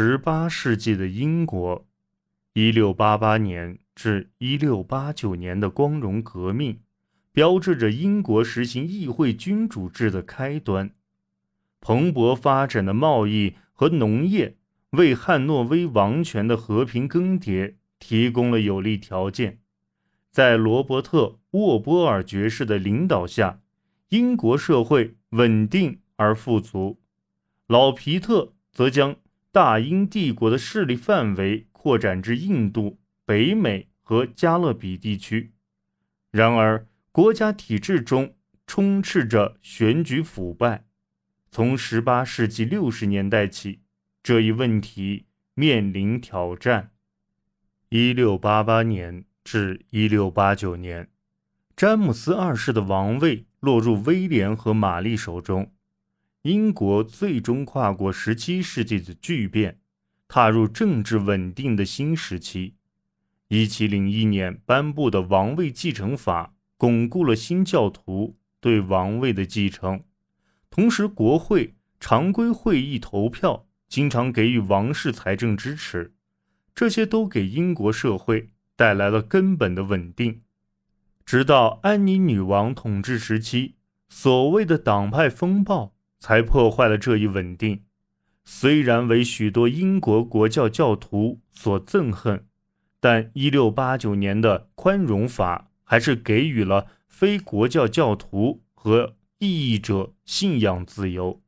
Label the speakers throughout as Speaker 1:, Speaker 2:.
Speaker 1: 十八世纪的英国，一六八八年至一六八九年的光荣革命，标志着英国实行议会君主制的开端。蓬勃发展的贸易和农业为汉诺威王权的和平更迭提供了有利条件。在罗伯特·沃波尔爵士的领导下，英国社会稳定而富足。老皮特则将大英帝国的势力范围扩展至印度、北美和加勒比地区。然而，国家体制中充斥着选举腐败。从18世纪60年代起，这一问题面临挑战。1688年至1689年，詹姆斯二世的王位落入威廉和玛丽手中。英国最终跨过17世纪的巨变，踏入政治稳定的新时期。1701年颁布的王位继承法巩固了新教徒对王位的继承。同时，国会常规会议投票经常给予王室财政支持，这些都给英国社会带来了根本的稳定。直到安妮女王统治时期，所谓的党派风暴才破坏了这一稳定。虽然为许多英国国教教徒所憎恨，但1689年的宽容法还是给予了非国教教徒和。异议者信仰自由，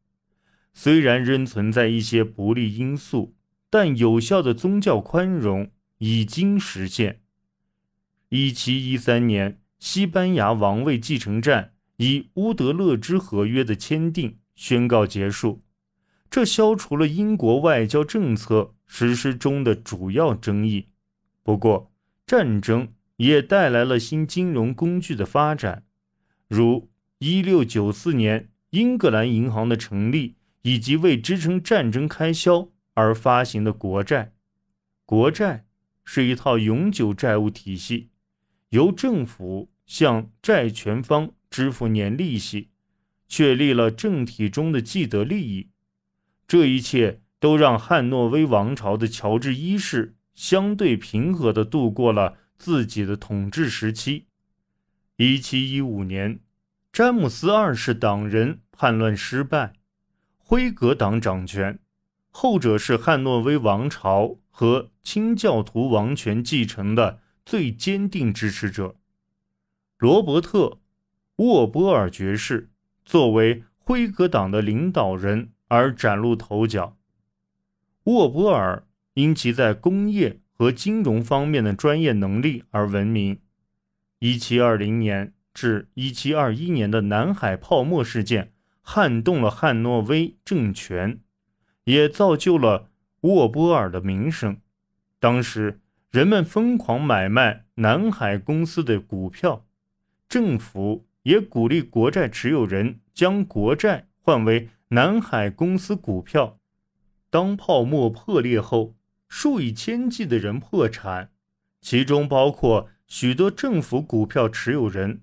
Speaker 1: 虽然仍存在一些不利因素，但有效的宗教宽容已经实现。一七一三年，西班牙王位继承战以乌德勒支合约的签订宣告结束，这消除了英国外交政策实施中的主要争议。不过，战争也带来了新金融工具的发展，如。一六九四年，英格兰银行的成立，以及为支撑战争开销而发行的国债。国债是一套永久债务体系，由政府向债权方支付年利息，确立了政体中的既得利益。这一切都让汉诺威王朝的乔治一世相对平和地度过了自己的统治时期。一七一五年。詹姆斯二世党人叛乱失败，辉格党掌权，后者是汉诺威王朝和清教徒王权继承的最坚定支持者。罗伯特·沃波尔爵士作为辉格党的领导人而崭露头角。沃波尔因其在工业和金融方面的专业能力而闻名。一七二零年。至1721年的南海泡沫事件撼动了汉诺威政权，也造就了沃波尔的名声。当时人们疯狂买卖南海公司的股票，政府也鼓励国债持有人将国债换为南海公司股票。当泡沫破裂后，数以千计的人破产，其中包括许多政府股票持有人。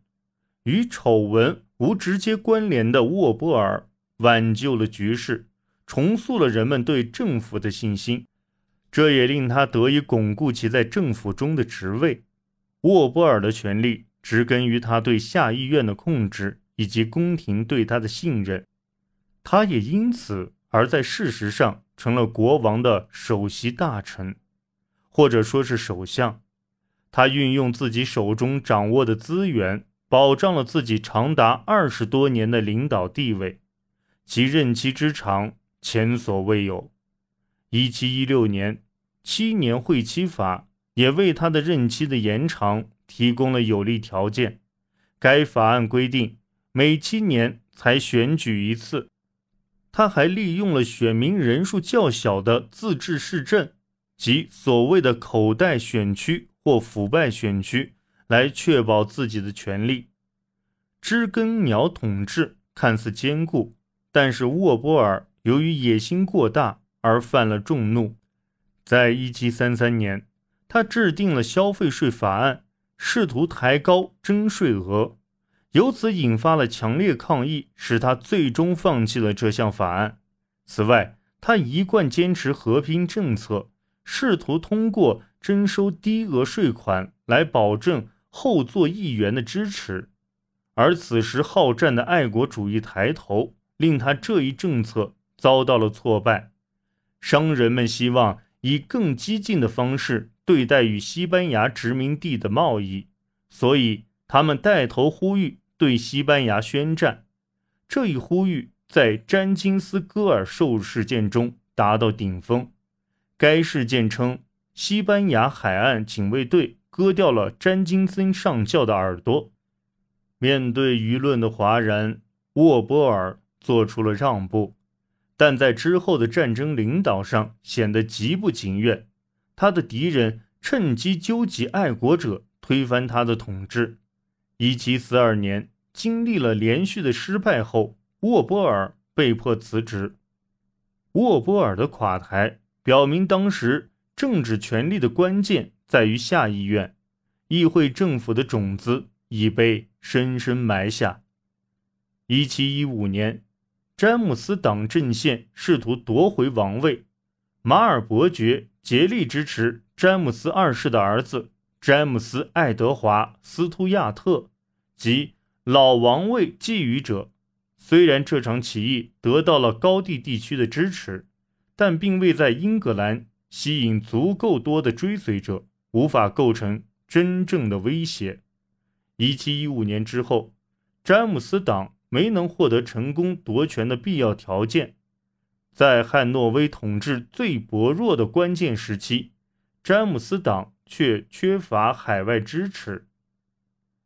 Speaker 1: 与丑闻无直接关联的沃波尔挽救了局势，重塑了人们对政府的信心，这也令他得以巩固其在政府中的职位。沃波尔的权力植根于他对下议院的控制以及宫廷对他的信任，他也因此而在事实上成了国王的首席大臣，或者说是首相。他运用自己手中掌握的资源。保障了自己长达二十多年的领导地位，其任期之长前所未有。一七一六年七年会期法也为他的任期的延长提供了有利条件。该法案规定每七年才选举一次。他还利用了选民人数较小的自治市镇及所谓的口袋选区或腐败选区。来确保自己的权利。知更鸟统治看似坚固，但是沃波尔由于野心过大而犯了众怒。在一七三三年，他制定了消费税法案，试图抬高征税额，由此引发了强烈抗议，使他最终放弃了这项法案。此外，他一贯坚持和平政策，试图通过征收低额税款来保证后座议员的支持。而此时好战的爱国主义抬头，令他这一政策遭到了挫败。商人们希望以更激进的方式对待与西班牙殖民地的贸易，所以他们带头呼吁对西班牙宣战。这一呼吁在詹金斯戈尔受事件中达到顶峰。该事件称，西班牙海岸警卫队割掉了詹金森上校的耳朵。面对舆论的哗然，沃波尔做出了让步，但在之后的战争领导上显得极不情愿。他的敌人趁机纠集爱国者推翻他的统治。一七四二年，经历了连续的失败后，沃波尔被迫辞职。沃波尔的垮台表明，当时政治权力的关键在于下议院，议会政府的种子已被。深深埋下。一七一五年，詹姆斯党阵线试图夺回王位，马尔伯爵竭力支持詹姆斯二世的儿子詹姆斯·爱德华·斯图亚特及老王位觊觎者。虽然这场起义得到了高地地区的支持，但并未在英格兰吸引足够多的追随者，无法构成真正的威胁。一七一五年之后，詹姆斯党没能获得成功夺权的必要条件。在汉诺威统治最薄弱的关键时期，詹姆斯党却缺乏海外支持。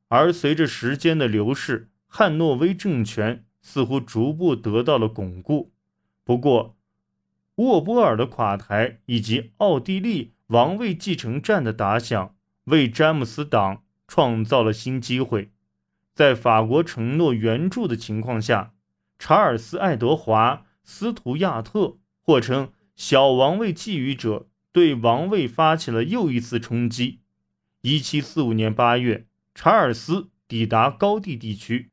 Speaker 1: 而随着时间的流逝，汉诺威政权似乎逐步得到了巩固。不过，沃波尔的垮台以及奥地利王位继承战的打响，为詹姆斯党。创造了新机会，在法国承诺援助的情况下，查尔斯·爱德华·斯图亚特，或称小王位觊觎者，对王位发起了又一次冲击。1745年8月，查尔斯抵达高地地区，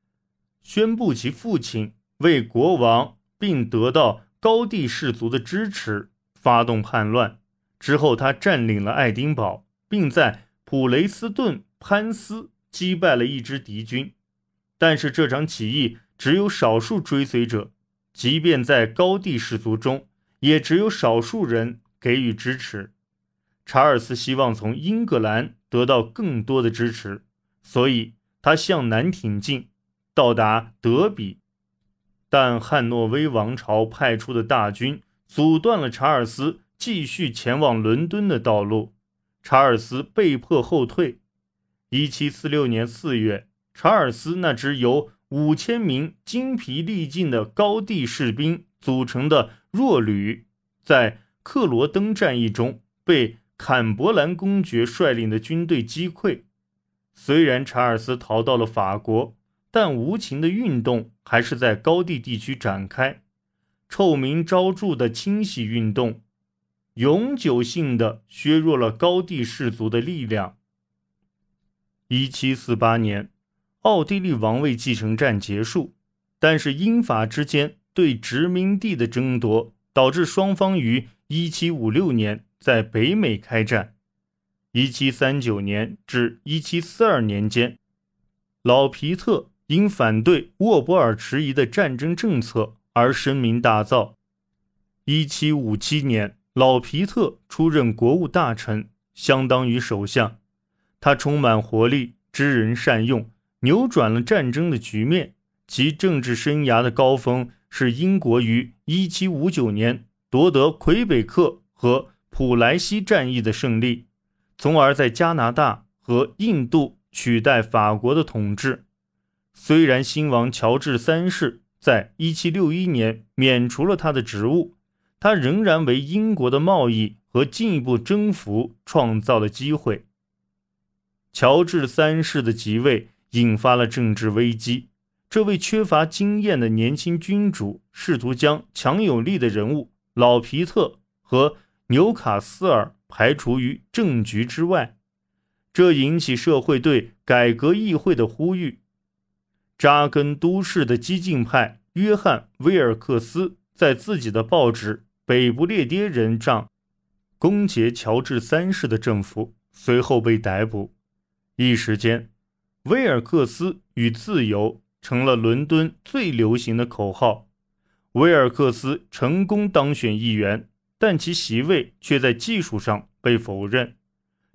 Speaker 1: 宣布其父亲为国王，并得到高地氏族的支持，发动叛乱。之后，他占领了爱丁堡，并在普雷斯顿。潘斯击败了一支敌军，但是这场起义只有少数追随者，即便在高地氏族中，也只有少数人给予支持。查尔斯希望从英格兰得到更多的支持，所以他向南挺进，到达德比，但汉诺威王朝派出的大军阻断了查尔斯继续前往伦敦的道路，查尔斯被迫后退。一七四六年四月，查尔斯那支由五千名精疲力尽的高地士兵组成的弱旅，在克罗登战役中被坎伯兰公爵率领的军队击溃。虽然查尔斯逃到了法国，但无情的运动还是在高地地区展开。臭名昭著的清洗运动，永久性的削弱了高地氏族的力量。一七四八年，奥地利王位继承战结束，但是英法之间对殖民地的争夺导致双方于一七五六年在北美开战。一七三九年至一七四二年间，老皮特因反对沃波尔迟疑的战争政策而声名大噪。一七五七年，老皮特出任国务大臣，相当于首相。他充满活力，知人善用，扭转了战争的局面。其政治生涯的高峰是英国于1759年夺得魁北克和普莱西战役的胜利，从而在加拿大和印度取代法国的统治。虽然新王乔治三世在1761年免除了他的职务，他仍然为英国的贸易和进一步征服创造了机会。乔治三世的即位引发了政治危机。这位缺乏经验的年轻君主试图将强有力的人物老皮特和纽卡斯尔排除于政局之外，这引起社会对改革议会的呼吁。扎根都市的激进派约翰·威尔克斯在自己的报纸《北不列颠人长公杰乔治三世的政府，随后被逮捕。一时间，威尔克斯与自由成了伦敦最流行的口号。威尔克斯成功当选议员，但其席位却在技术上被否认，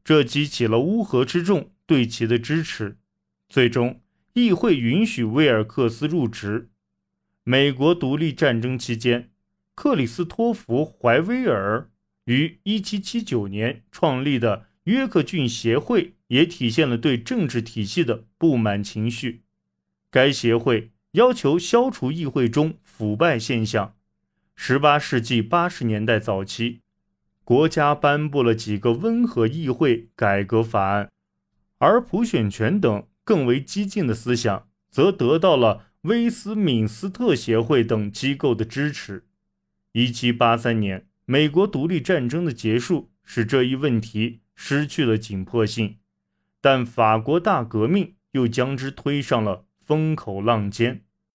Speaker 1: 这激起了乌合之众对其的支持。最终，议会允许威尔克斯入职。美国独立战争期间，克里斯托弗·怀威尔于1779年创立的约克郡协会也体现了对政治体系的不满情绪。该协会要求消除议会中腐败现象。18世纪80年代早期，国家颁布了几个温和议会改革法案，而普选权等。更为激进的思想，则得到了威斯敏斯特协会等机构的支持。1783年，美国独立战争的结束使这一问题失去了紧迫性，但法国大革命又将之推上了风口浪尖。